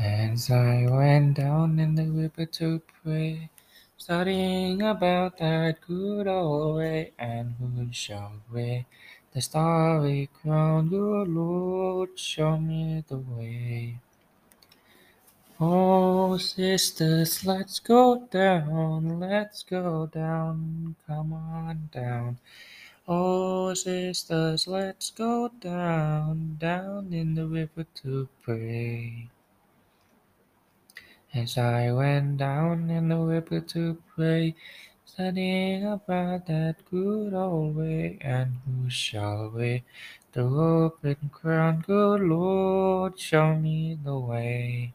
As I went down in the river to pray, studying about that good old way, and who shall wear the starry crown? Lord, show me the way. Oh, sisters, let's go down, let's go down, come on down. Oh, sisters, let's go down, down in the river to pray. As I went down in the river to pray, studying about that good old way, and who shall wear the and crown? Good Lord, show me the way.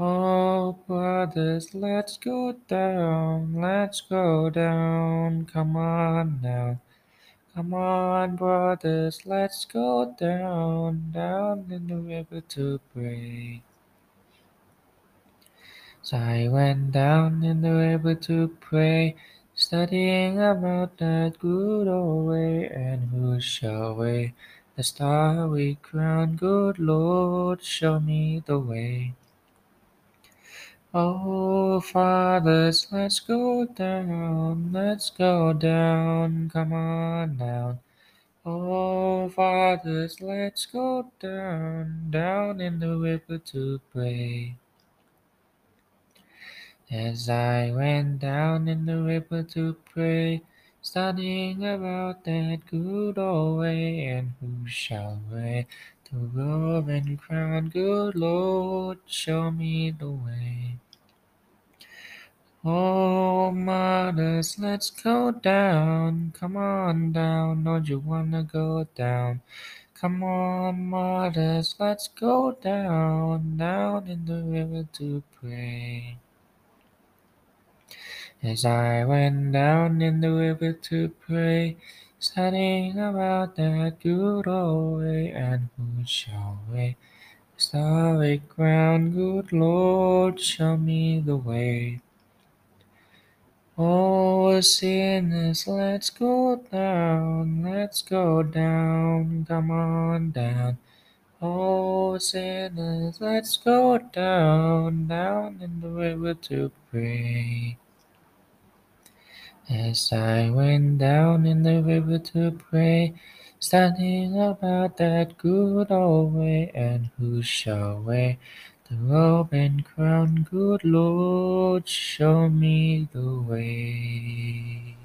Oh, brothers, let's go down, let's go down, come on now. Come on, brothers, let's go down, down in the river to pray. So I went down in the river to pray, studying about that good old way, and who shall wear the starry crown? Good Lord, show me the way. Oh, fathers, let's go down, let's go down, come on down. Oh, fathers, let's go down, down in the river to pray. As I went down in the river to pray, studying about that good old way, and who shall wear the robe and crown? Good Lord, show me the way. Oh, mothers, let's go down. Come on down. Don't you wanna go down? Come on, mothers, let's go down, down in the river to pray. As I went down in the river to pray, studying about that good old way, and who shall the starry crown? Good Lord, show me the way. Oh, sinners, let's go down, let's go down, come on down. Oh, sinners, let's go down, down in the river to pray. As I went down in the river to pray, studying about that good old way, and who shall wear the robe and crown? Good Lord, show me the way.